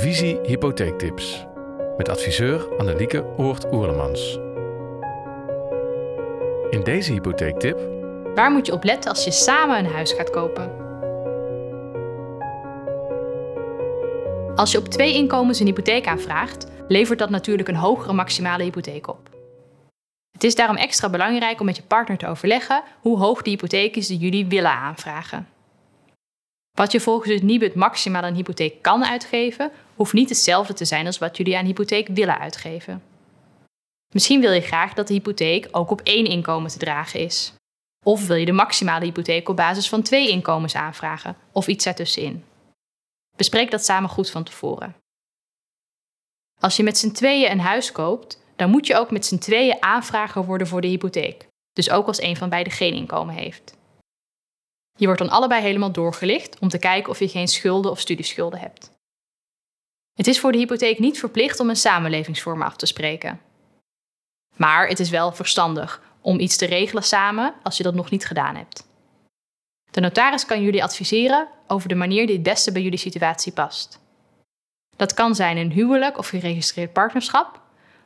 Visie Hypotheektips met adviseur Annelieke Oort-Oerlemans. In deze hypotheektip Waar moet je op letten als je samen een huis gaat kopen? Als je op twee inkomens een hypotheek aanvraagt, levert dat natuurlijk een hogere maximale hypotheek op. Het is daarom extra belangrijk om met je partner te overleggen hoe hoog de hypotheek is die jullie willen aanvragen. Wat je volgens het Nibud maximaal aan hypotheek kan uitgeven, hoeft niet hetzelfde te zijn als wat jullie aan hypotheek willen uitgeven. Misschien wil je graag dat de hypotheek ook op één inkomen te dragen is. Of wil je de maximale hypotheek op basis van twee inkomens aanvragen, of iets ertussenin. Bespreek dat samen goed van tevoren. Als je met z'n tweeën een huis koopt, dan moet je ook met z'n tweeën aanvrager worden voor de hypotheek. Dus ook als een van beiden geen inkomen heeft. Je wordt dan allebei helemaal doorgelicht om te kijken of je geen schulden of studieschulden hebt. Het is voor de hypotheek niet verplicht om een samenlevingsvorm af te spreken. Maar het is wel verstandig om iets te regelen samen als je dat nog niet gedaan hebt. De notaris kan jullie adviseren over de manier die het beste bij jullie situatie past. Dat kan zijn een huwelijk of geregistreerd partnerschap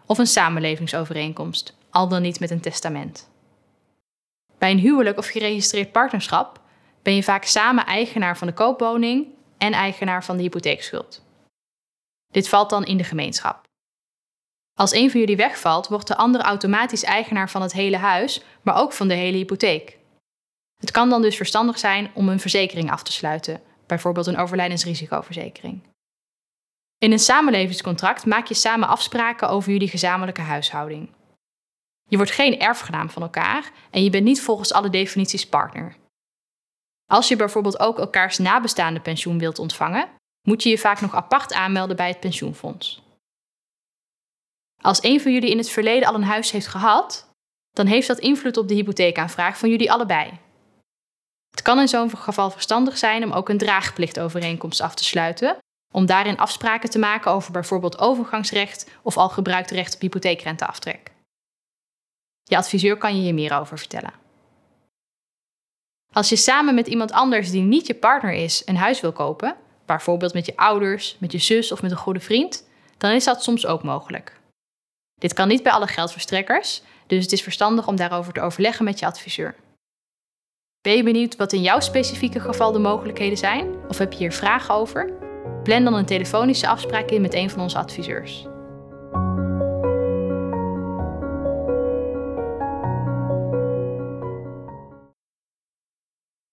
of een samenlevingsovereenkomst, al dan niet met een testament. Bij een huwelijk of geregistreerd partnerschap ben je vaak samen eigenaar van de koopwoning en eigenaar van de hypotheekschuld. Dit valt dan in de gemeenschap. Als een van jullie wegvalt, wordt de ander automatisch eigenaar van het hele huis, maar ook van de hele hypotheek. Het kan dan dus verstandig zijn om een verzekering af te sluiten, bijvoorbeeld een overlijdensrisicoverzekering. In een samenlevingscontract maak je samen afspraken over jullie gezamenlijke huishouding. Je wordt geen erfgenaam van elkaar en je bent niet volgens alle definities partner. Als je bijvoorbeeld ook elkaars nabestaande pensioen wilt ontvangen, moet je je vaak nog apart aanmelden bij het pensioenfonds. Als een van jullie in het verleden al een huis heeft gehad, dan heeft dat invloed op de hypotheekaanvraag van jullie allebei. Het kan in zo'n geval verstandig zijn om ook een draagplichtovereenkomst af te sluiten, om daarin afspraken te maken over bijvoorbeeld overgangsrecht of al gebruikt recht op hypotheekrenteaftrek. Je adviseur kan je hier meer over vertellen. Als je samen met iemand anders die niet je partner is een huis wil kopen, bijvoorbeeld met je ouders, met je zus of met een goede vriend, dan is dat soms ook mogelijk. Dit kan niet bij alle geldverstrekkers, dus het is verstandig om daarover te overleggen met je adviseur. Ben je benieuwd wat in jouw specifieke geval de mogelijkheden zijn? Of heb je hier vragen over? Plan dan een telefonische afspraak in met een van onze adviseurs.